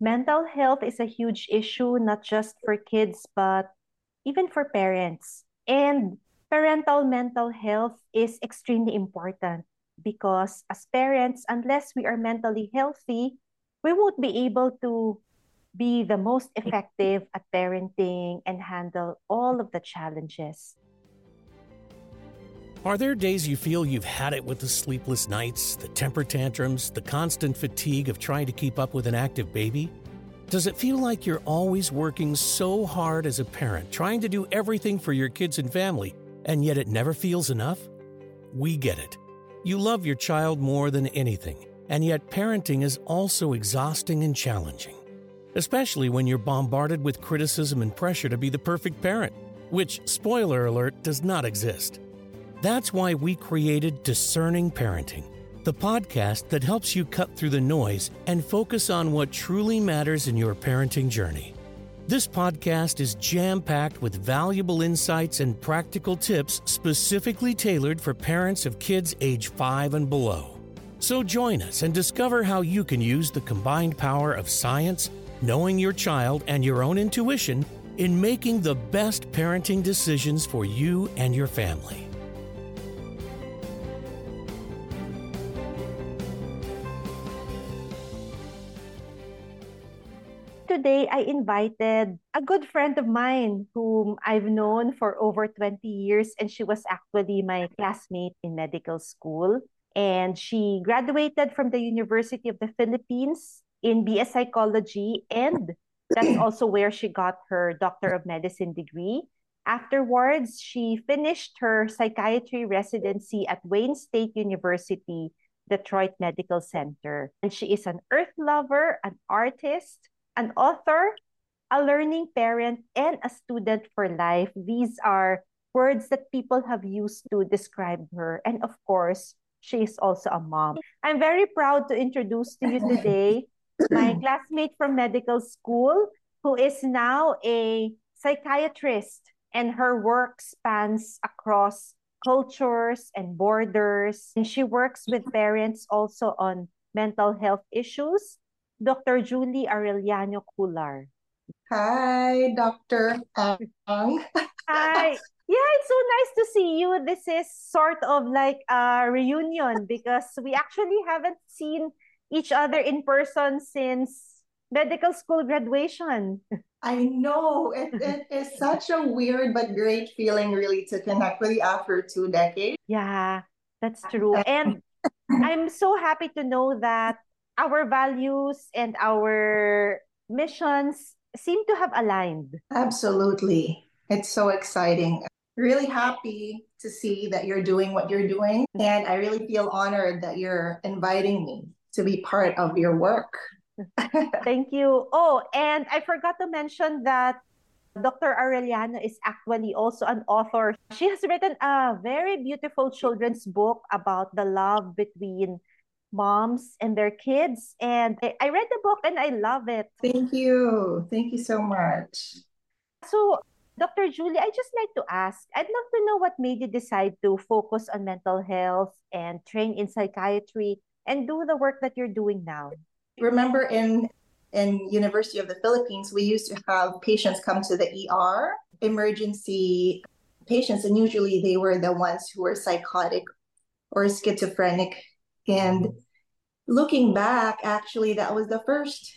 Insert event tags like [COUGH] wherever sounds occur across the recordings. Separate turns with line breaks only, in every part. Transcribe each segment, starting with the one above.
Mental health is a huge issue, not just for kids, but even for parents. And parental mental health is extremely important because as parents, unless we are mentally healthy, we won't be able to be the most effective at parenting and handle all of the challenges.
Are there days you feel you've had it with the sleepless nights, the temper tantrums, the constant fatigue of trying to keep up with an active baby? Does it feel like you're always working so hard as a parent, trying to do everything for your kids and family, and yet it never feels enough? We get it. You love your child more than anything, and yet parenting is also exhausting and challenging, especially when you're bombarded with criticism and pressure to be the perfect parent, which, spoiler alert, does not exist. That's why we created Discerning Parenting, the podcast that helps you cut through the noise and focus on what truly matters in your parenting journey. This podcast is jam packed with valuable insights and practical tips specifically tailored for parents of kids age 5 and below. So join us and discover how you can use the combined power of science, knowing your child, and your own intuition in making the best parenting decisions for you and your family.
Today I invited a good friend of mine whom I've known for over 20 years, and she was actually my classmate in medical school. And she graduated from the University of the Philippines in BS Psychology, and that's [COUGHS] also where she got her Doctor of Medicine degree. Afterwards, she finished her psychiatry residency at Wayne State University, Detroit Medical Center. And she is an earth lover, an artist, an author, a learning parent, and a student for life. These are words that people have used to describe her. And of course, she is also a mom. I'm very proud to introduce to you today [LAUGHS] my classmate from medical school, who is now a psychiatrist, and her work spans across cultures and borders. And she works with parents also on mental health issues Dr. Julie Arellano Khullar.
Hi, Dr. Ang.
Hi. Yeah, it's so nice to see you. This is sort of like a reunion because we actually haven't seen each other in person since medical school graduation.
I know. It, it is such a weird but great feeling, really, to connect with you after two decades.
Yeah, that's true. And [LAUGHS] I'm so happy to know that our values and our missions seem to have aligned.
Absolutely. It's so exciting. Really happy to see that you're doing what you're doing. And I really feel honored that you're inviting me to be part of your work. [LAUGHS]
Thank you. Oh, and I forgot to mention that Dr. Arellano is actually also an author. She has written a very beautiful children's book about the love between moms and their kids. And I, I read the book and I love it.
Thank you. Thank you so much.
So, Dr. Julie, I just like to ask I'd love to know what made you decide to focus on mental health and train in psychiatry and do the work that you're doing now.
Remember in in University of the Philippines, we used to have patients come to the ER, emergency patients, and usually they were the ones who were psychotic or schizophrenic and looking back, actually, that was the first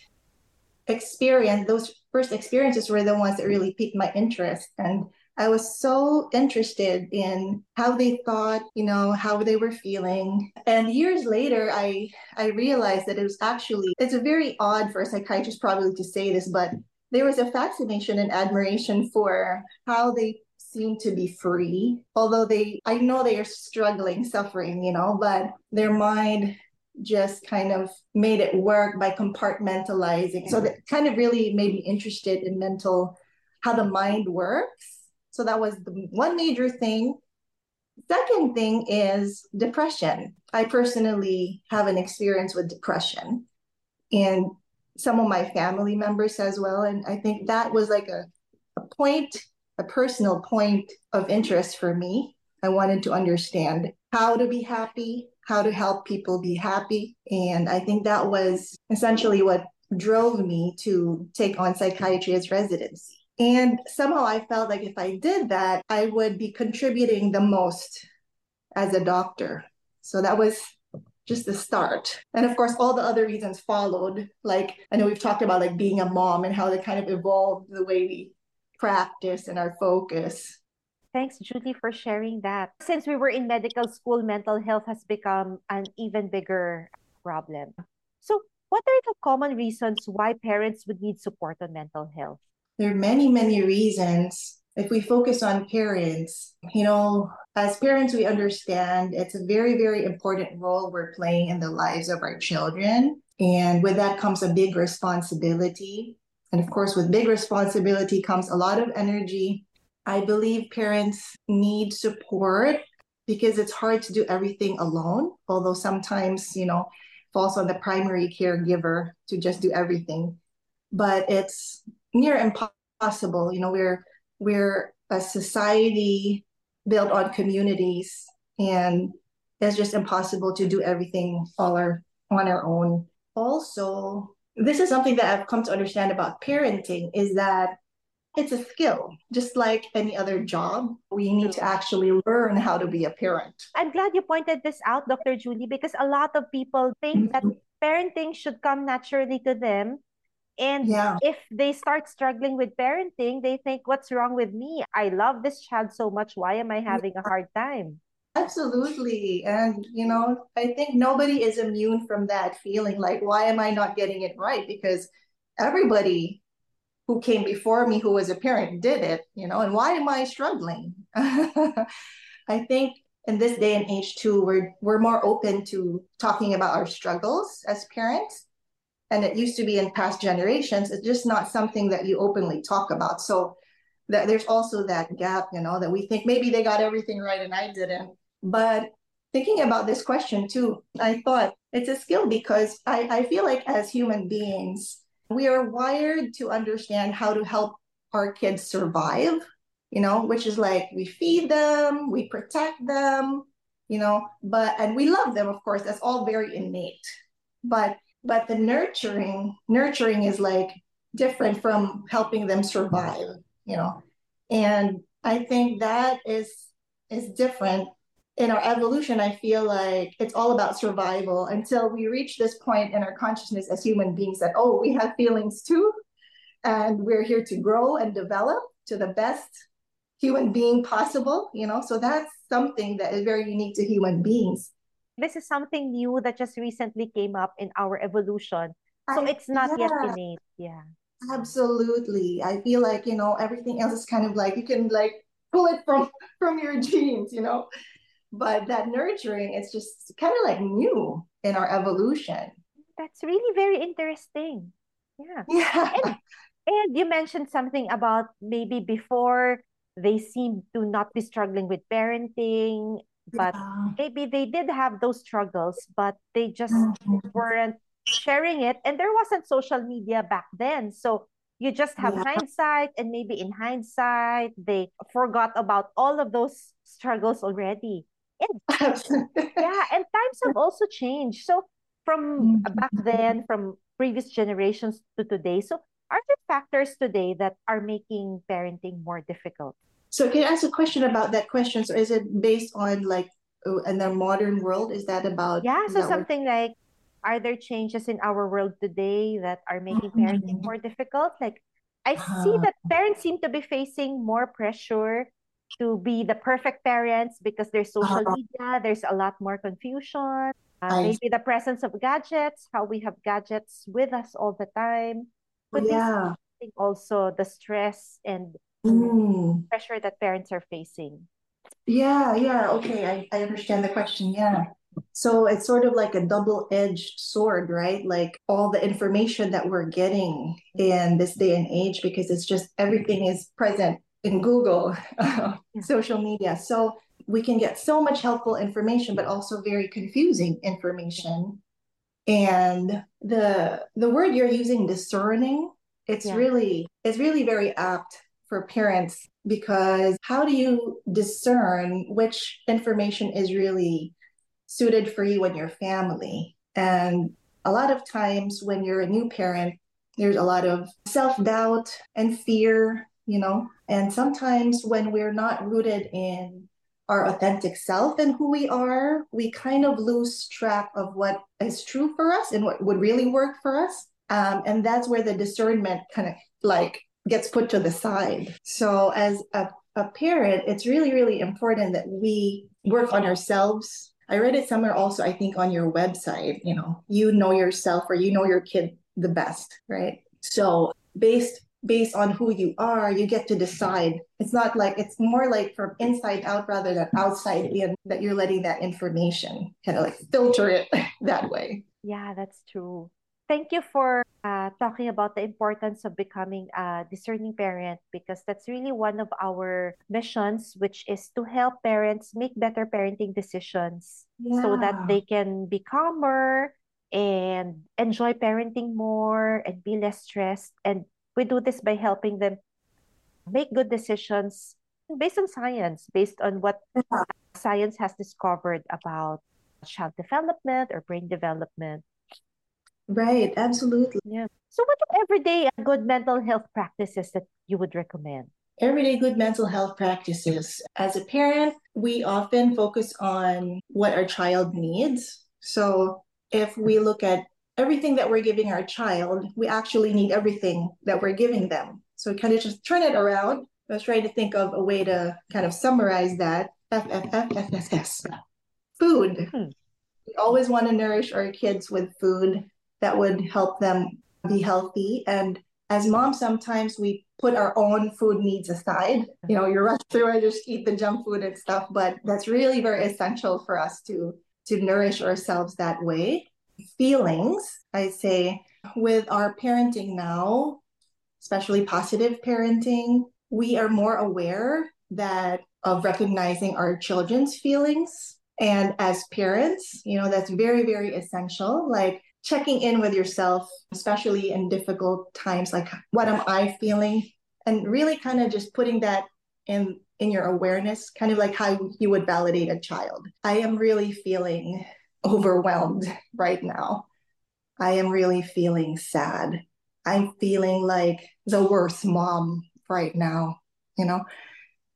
experience. Those first experiences were the ones that really piqued my interest. And I was so interested in how they thought, you know, how they were feeling. And years later, I I realized that it was actually it's very odd for a psychiatrist probably to say this, but there was a fascination and admiration for how they seem to be free although they i know they are struggling suffering you know but their mind just kind of made it work by compartmentalizing. So that kind of really made me interested in mental how the mind works. So that was the one major thing. Second thing is depression. I personally have an experience with depression and some of my family members as well and i think that was like a, a point a personal point of interest for me. I wanted to understand how to be happy, how to help people be happy. And I think that was essentially what drove me to take on psychiatry as residency. And somehow I felt like if I did that, I would be contributing the most as a doctor. So that was just the start. And of course, all the other reasons followed. Like I know we've talked about like being a mom and how they kind of evolved the way we practice and our focus.
Thanks, Julie, for sharing that. Since we were in medical school, mental health has become an even bigger problem. So, what are the common reasons why parents would need support on mental health?
There are many, many reasons. If we focus on parents, you know, as parents, we understand it's a very, very important role we're playing in the lives of our children. And with that comes a big responsibility. And of course, with big responsibility comes a lot of energy. I believe parents need support because it's hard to do everything alone, although sometimes, you know, falls on the primary caregiver to just do everything. But it's near impossible. You know, we're we're a society built on communities and it's just impossible to do everything all our on our own. Also, this is something that I've come to understand about parenting is that it's a skill, just like any other job. We need to actually learn how to be a parent.
I'm glad you pointed this out, Dr. Julie, because a lot of people think that mm-hmm. parenting should come naturally to them. And yeah. if they start struggling with parenting, they think, What's wrong with me? I love this child so much. Why am I having a hard time?
Absolutely. And, you know, I think nobody is immune from that feeling like, Why am I not getting it right? Because everybody who came before me who was a parent did it, you know, and why am I struggling? [LAUGHS] I think in this day and age too, we're we're more open to talking about our struggles as parents. And it used to be in past generations, it's just not something that you openly talk about. So that there's also that gap, you know, that we think maybe they got everything right and I didn't. But thinking about this question too, I thought it's a skill because I, I feel like as human beings, we are wired to understand how to help our kids survive, you know, which is like we feed them, we protect them, you know, but and we love them, of course, that's all very innate. But but the nurturing, nurturing is like different from helping them survive, you know. And I think that is is different in our evolution, I feel like it's all about survival until we reach this point in our consciousness as human beings that, oh, we have feelings too. And we're here to grow and develop to the best human being possible, you know? So that's something that is very unique to human beings.
This is something new that just recently came up in our evolution. So I, it's not yeah. yet innate. Yeah.
Absolutely. I feel like, you know, everything else is kind of like you can like pull it from from your genes, you know but that nurturing is just kind of like new in our evolution
that's really very interesting yeah
yeah
and, and you mentioned something about maybe before they seem to not be struggling with parenting but yeah. maybe they did have those struggles but they just mm-hmm. weren't sharing it and there wasn't social media back then so you just have yeah. hindsight and maybe in hindsight they forgot about all of those struggles already [LAUGHS] yeah, and times have also changed. So from mm-hmm. back then, from previous generations to today. So are there factors today that are making parenting more difficult?
So can I ask a question about that question? So is it based on like uh, in the modern world? Is that about
Yeah, so something what... like are there changes in our world today that are making mm-hmm. parenting more difficult? Like I see uh-huh. that parents seem to be facing more pressure to be the perfect parents because there's social uh-huh. media, there's a lot more confusion. Uh, maybe the presence of gadgets, how we have gadgets with us all the time.
But yeah.
also the stress and mm. pressure that parents are facing.
Yeah, yeah. Okay, I, I understand the question. Yeah. So it's sort of like a double edged sword, right? Like all the information that we're getting in this day and age, because it's just everything is present in Google, uh, [LAUGHS] social media. So we can get so much helpful information, but also very confusing information. And the the word you're using, discerning, it's yeah. really it's really very apt for parents because how do you discern which information is really suited for you and your family? And a lot of times when you're a new parent, there's a lot of self-doubt and fear you know and sometimes when we're not rooted in our authentic self and who we are we kind of lose track of what is true for us and what would really work for us. Um, and that's where the discernment kind of like gets put to the side. So as a, a parent it's really really important that we work on ourselves. I read it somewhere also i think on your website you know you know yourself or you know your kid the best right? So based based on who you are, you get to decide. It's not like it's more like from inside out rather than outside in that you're letting that information kind of like filter it [LAUGHS] that way.
Yeah, that's true. Thank you for uh, talking about the importance of becoming a discerning parent because that's really one of our missions, which is to help parents make better parenting decisions yeah. so that they can be calmer and enjoy parenting more and be less stressed and we do this by helping them make good decisions based on science, based on what science has discovered about child development or brain development.
Right, absolutely.
Yeah. So, what are everyday good mental health practices that you would recommend?
Everyday good mental health practices. As a parent, we often focus on what our child needs. So, if we look at everything that we're giving our child, we actually need everything that we're giving them. So kind of just turn it around. I was trying to think of a way to kind of summarize that. F F F F S S. Food. Hmm. We always want to nourish our kids with food that would help them be healthy. And as moms, sometimes we put our own food needs aside. You know, you rush through and just eat the junk food and stuff, but that's really very essential for us to to nourish ourselves that way feelings, I say, with our parenting now, especially positive parenting, we are more aware that of recognizing our children's feelings. And as parents, you know, that's very, very essential. Like checking in with yourself, especially in difficult times, like what am I feeling? And really kind of just putting that in in your awareness, kind of like how you would validate a child. I am really feeling overwhelmed right now. I am really feeling sad. I'm feeling like the worst mom right now, you know,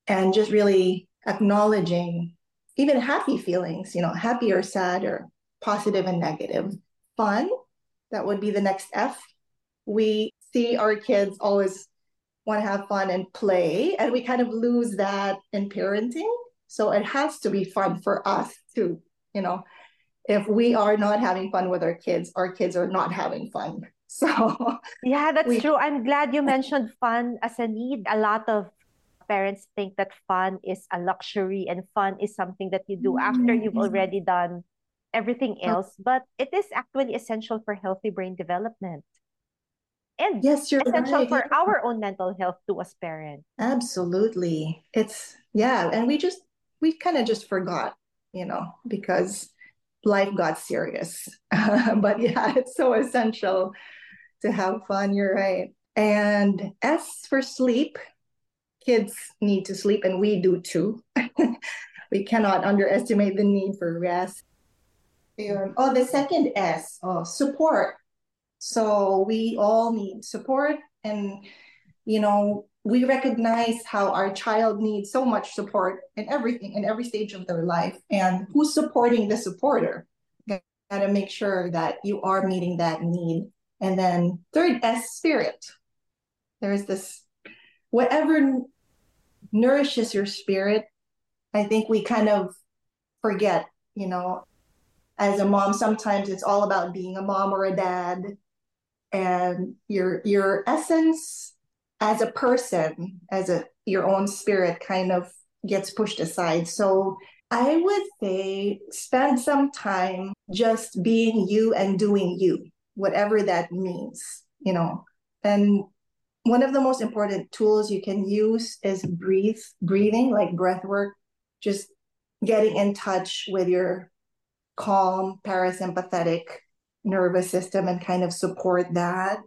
and just really acknowledging even happy feelings, you know, happy or sad or positive and negative. Fun, that would be the next F. We see our kids always want to have fun and play, and we kind of lose that in parenting. So it has to be fun for us too, you know if we are not having fun with our kids, our kids are not having fun. [LAUGHS] So,
yeah, that's we, true. I'm glad you mentioned fun as a need. A lot of parents think that fun is a luxury and fun is something that you do after you've mm-hmm. already done everything else, but it is actually essential for healthy brain development. And
yes, you're
essential
right.
for our own mental health too as parents.
Absolutely. It's yeah, and we just we kind of just forgot, you know, because life got serious. [LAUGHS] but yeah, it's so essential to have fun. You're right. And S for sleep, kids need to sleep, and we do too. [LAUGHS] we cannot underestimate the need for rest. And, oh, the second S, oh, support. So we all need support, and you know, we recognize how our child needs so much support in everything in every stage of their life. And who's supporting the supporter? Got to make sure that you are meeting that need. And then third s spirit there's this whatever nourishes your spirit i think we kind of forget you know as a mom sometimes it's all about being a mom or a dad. And your your essence as a person, as a your own spirit kind of gets pushed aside. So I would say spend some time just being you and doing you, whatever that means, you know. And one of the most important tools you can use is breathe, breathing, like breath work, just getting in touch with your calm parasympathetic nervous system and kind of support that,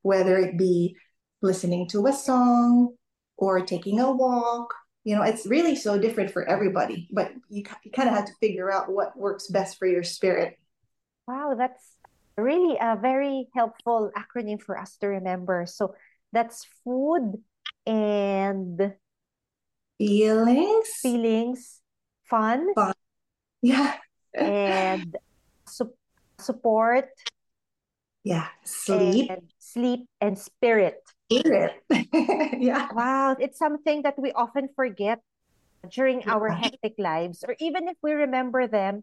whether it be listening to a song or taking a walk. You know, it's really so different for everybody, but you, you kind of have to figure out what works best for your spirit.
Wow, that's really a very helpful acronym for us to remember. So that's food and
feelings,
feelings, fun,
fun. [LAUGHS] yeah,
and su- support,
yeah, sleep,
and sleep and spirit.
Spirit, [LAUGHS] yeah.
Wow, it's something that we often forget during our hectic lives, or even if we remember them,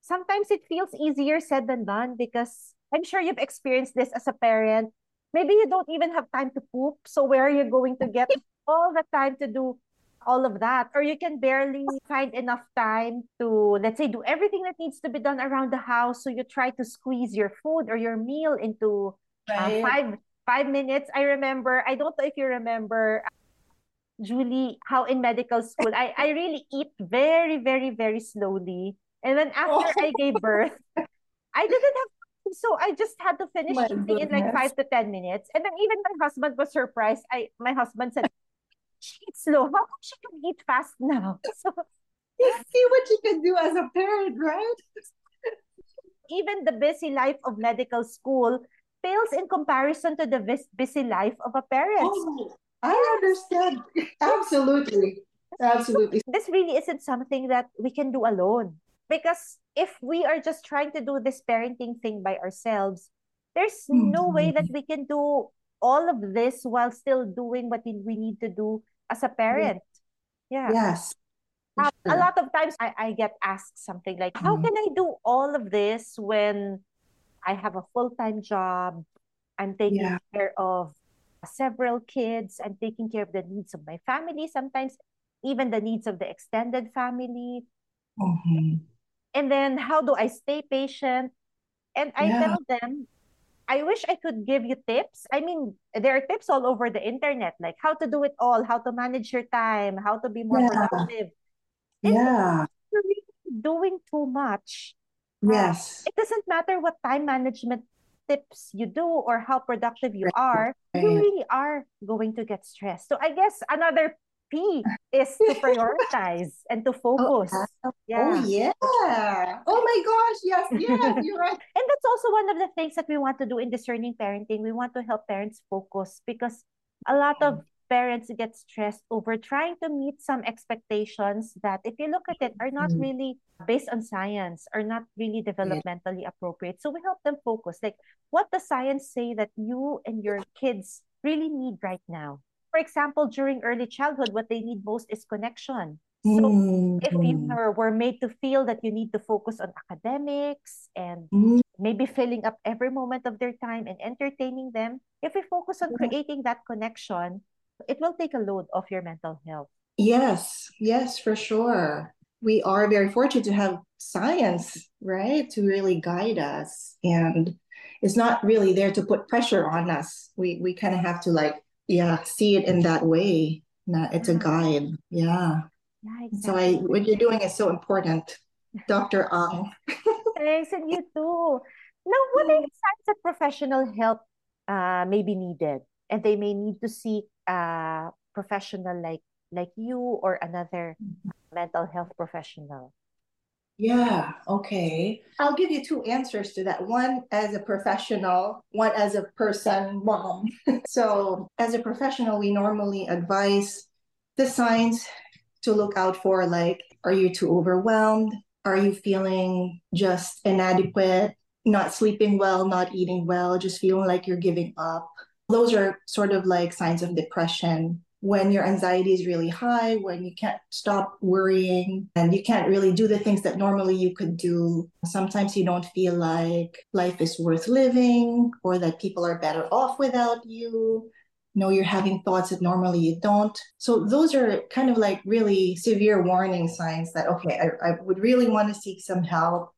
sometimes it feels easier said than done because I'm sure you've experienced this as a parent. Maybe you don't even have time to poop. So where are you going to get [LAUGHS] all the time to do all of that? Or you can barely find enough time to, let's say, do everything that needs to be done around the house. So you try to squeeze your food or your meal into uh, five five minutes. I remember, I don't know if you remember, Julie, how in medical school, I, I really eat very, very, very slowly. And then after oh. I gave birth, I didn't have so I just had to finish my eating goodness. in like five to ten minutes. And then even my husband was surprised. I my husband said, She eats slow. How come she can eat fast now? [LAUGHS] So
you see what you can do as a parent, right?
even the busy life of medical school pales in comparison to the busy life of a parent.
Oh, I understand. Absolutely. Absolutely.
This really isn't something that we can do alone. Because if we are just trying to do this parenting thing by ourselves, there's no way that we can do all of this while still doing what we need to do as a parent. Yeah.
Yes.
Sure. A lot of times I, I get asked something like, How mm-hmm. can I do all of this when I have a full time job? I'm taking yeah. care of several kids, I'm taking care of the needs of my family, sometimes even the needs of the extended family.
Mm-hmm
and then how do I stay patient? And I yeah. tell them, I wish I could give you tips. I mean, there are tips all over the internet, like how to do it all, how to manage your time, how to be more yeah. productive.
And yeah.
You're really doing too much.
Yes.
Uh, it doesn't matter what time management tips you do or how productive you are, you really are going to get stressed. So I guess another P is to [LAUGHS] prioritize and to focus.
Oh, yeah. Oh, yeah. Oh my gosh. Yes, yes, you're right. [LAUGHS]
and that's also one of the things that we want to do in discerning parenting. We want to help parents focus because a lot of parents get stressed over trying to meet some expectations that if you look at it are not mm-hmm. really based on science are not really developmentally appropriate so we help them focus like what does science say that you and your kids really need right now for example, during early childhood, what they need most is connection. So mm-hmm. if you were made to feel that you need to focus on academics and mm-hmm. maybe filling up every moment of their time and entertaining them, if we focus on creating that connection, it will take a load off your mental health.
Yes, yes, for sure. We are very fortunate to have science, right, to really guide us. And it's not really there to put pressure on us. We we kind of have to like yeah see it in that way nah, it's a guide. Yeah,
yeah exactly.
so i what you're doing is so important dr [LAUGHS] ang.
Thanks and you too. Now what are the signs that professional help uh, may be needed? And they may need to seek a professional like like you or another mm-hmm. mental health professional
yeah, okay. I'll give you two answers to that. One as a professional, one as a person, mom. [LAUGHS] so, as a professional, we normally advise the signs to look out for like, are you too overwhelmed? Are you feeling just inadequate? Not sleeping well, not eating well, just feeling like you're giving up. Those are sort of like signs of depression when your anxiety is really high, when you can't stop worrying and you can't really do the things that normally you could do. Sometimes you don't feel like life is worth living or that people are better off without you. You know, you're having thoughts that normally you don't. So those are kind of like really severe warning signs that, okay, I, I would really want to seek some help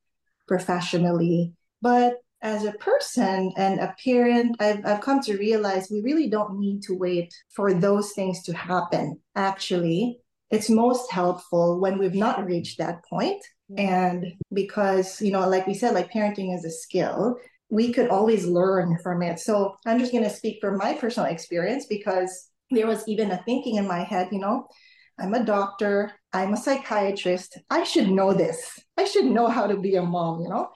professionally. But as a person and a parent, I've, I've come to realize we really don't need to wait for those things to happen. Actually, it's most helpful when we've not reached that point. And because, you know, like we said, like parenting is a skill, we could always learn from it. So I'm just going to speak from my personal experience because there was even a thinking in my head, you know, I'm a doctor, I'm a psychiatrist, I should know this. I should know how to be a mom, you know?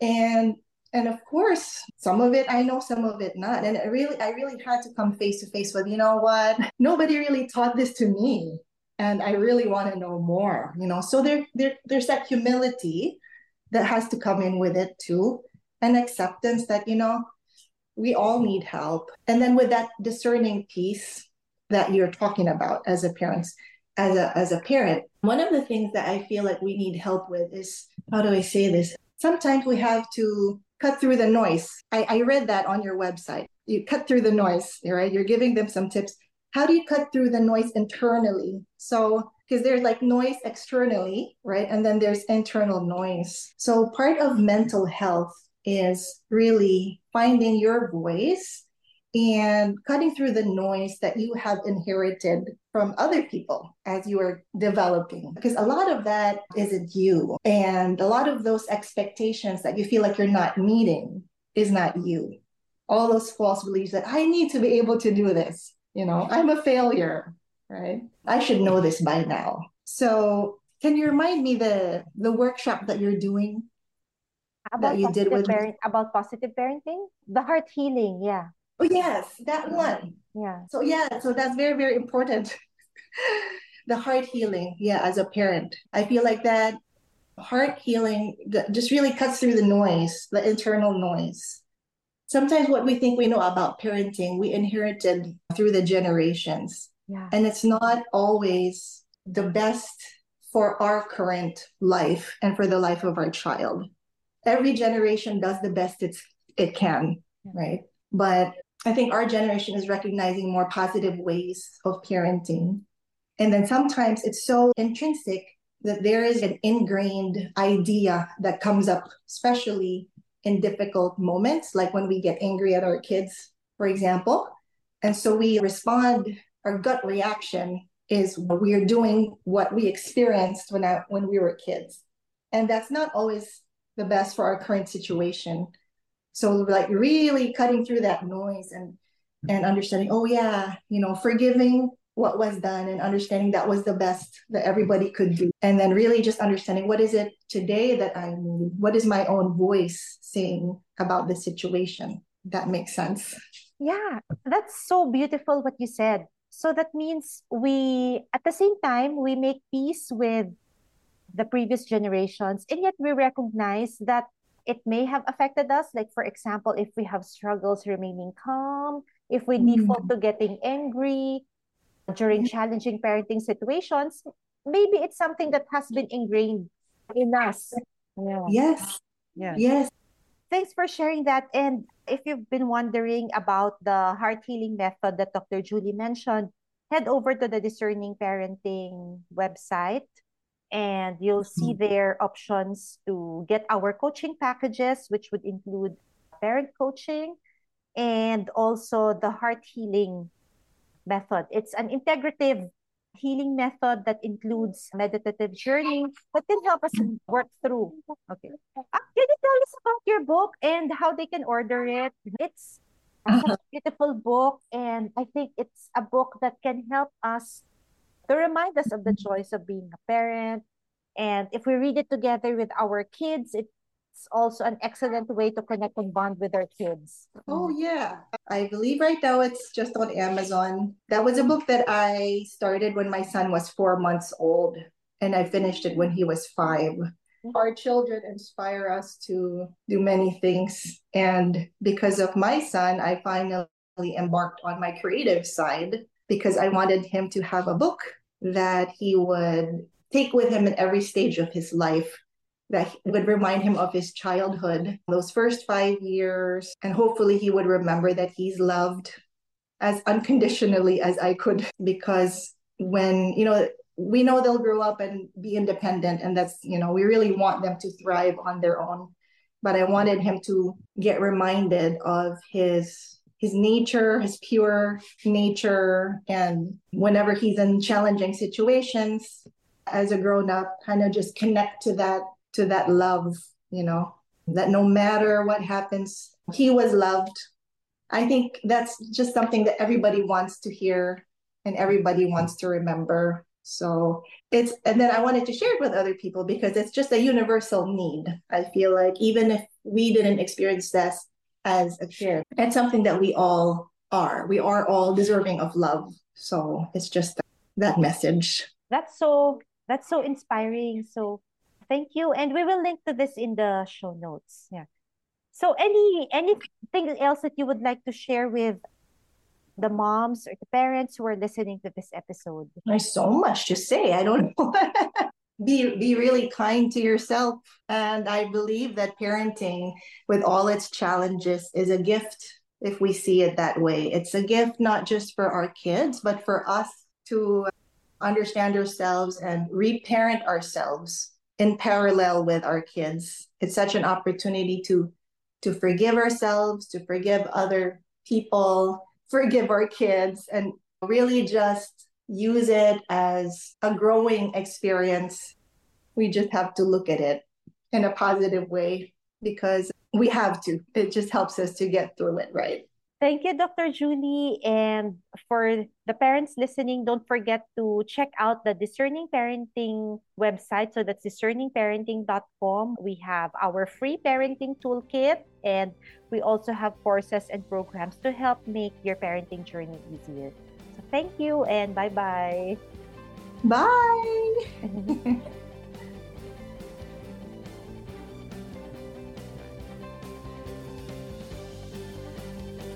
And and of course some of it i know some of it not. And it really i really had to come face to face with you know what? [LAUGHS] Nobody really taught this to me. And i really want to know more you know? So there, there there's that humility that has to come in with it too and acceptance that you know we all need help. And then with that discerning piece that you're talking about as a parent as a as a parent one of the things that i feel like we need help with is how do i say this? Sometimes we have to cut through the noise. I, I read that on your website. You cut through the noise, right? You're giving them some tips. How do you cut through the noise internally? So, because there's like noise externally, right? And then there's internal noise. So, part of mental health is really finding your voice and cutting through the noise that you have inherited from other people as you are developing because a lot of that isn't you. And a lot of those expectations that you feel like you're not meeting is not you. All those false beliefs that i need to be able to do this you know i'm a failure right? I should know this by now. So can you remind me the the workshop that you're doing
about that you did with parent, about positive parenting? The heart healing yeah
Oh yes, that one.
Yeah.
So yeah, so that's very very important. [LAUGHS] the heart healing, yeah, as a parent, I feel like that heart healing just really cuts through the noise, the internal noise. Sometimes what we think we know about parenting, we inherited through the generations.
Yeah.
And it's not always the best for our current life and for the life of our child. Every generation does the best it's it can, yeah. right? But I think our generation is recognizing more positive ways of parenting. And then sometimes it's so intrinsic that there is an ingrained idea that comes up, especially in difficult moments, like when we get angry at our kids, for example. And so we respond, our gut reaction is we are doing what we experienced when, I, when we were kids. And that's not always the best for our current situation. So like really cutting through that noise and and understanding, oh yeah, you know, forgiving what was done and understanding that was the best that everybody could do. And then really just understanding what is it today that I need? What is my own voice saying about the situation? That makes sense.
Yeah, that's so beautiful what you said. So that means we, at the same time, we make peace with the previous generations, and yet we recognize that it may have affected us. Like, for example, if we have struggles remaining calm, if we mm. default to getting angry during challenging parenting situations, maybe it's something that has been ingrained in us.
Yeah. Yes.
Yeah.
Yes.
Thanks for sharing that. And if you've been wondering about the heart healing method that Dr. Julie mentioned, head over to the Discerning Parenting website and you'll see mm-hmm. options to get our coaching packages, which would include parent coaching and also the heart healing method. It's an integrative healing method that includes meditative journey that can help us work through. Okay. Uh, can you tell us about your book and how they can order it? It's a beautiful book, and I think it's a book that can help us to remind us of the choice of being a parent. And if we read it together with our kids, it's also an excellent way to connect and bond with our kids.
Oh, yeah. I believe right now it's just on Amazon. That was a book that I started when my son was four months old, and I finished it when he was five. Mm-hmm. Our children inspire us to do many things. And because of my son, I finally embarked on my creative side because I wanted him to have a book that he would take with him in every stage of his life that would remind him of his childhood, those first five years, and hopefully he would remember that he's loved as unconditionally as I could. Because when, you know, we know they'll grow up and be independent, and that's, you know, we really want them to thrive on their own. But I wanted him to get reminded of his his nature, his pure nature, and whenever he's in challenging situations, as a grown up, kind of just connect to that to that love, you know, that no matter what happens, he was loved. I think that's just something that everybody wants to hear and everybody wants to remember. So it's, and then I wanted to share it with other people because it's just a universal need. I feel like even if we didn't experience this as a kid. It's something that we all are. We are all deserving of love. So it's just that message.
That's so that's so inspiring. So thank you. And we will link to this in the show notes. Yeah. So any anything else that you would like to share with the moms or the parents who are listening to this episode?
There's so much to say. I don't know. [LAUGHS] be be really kind to yourself. And i believe that parenting with all its challenges is a gift if we see it that way. It's a gift not just for our kids but for us to understand ourselves and reparent ourselves in parallel with our kids. It's such an opportunity to to forgive ourselves to forgive other people forgive our kids and really just use it as a growing experience. We just have to look at it in a positive way because we have to. It just helps us to get through it, right?
Thank you, Dr. Julie. And for the parents listening, don't forget to check out the Discerning Parenting website. So that's discerningparenting.com. We have our free parenting toolkit, and we also have courses and programs to help make your parenting journey easier. Thank you and bye-bye.
Bye. [LAUGHS]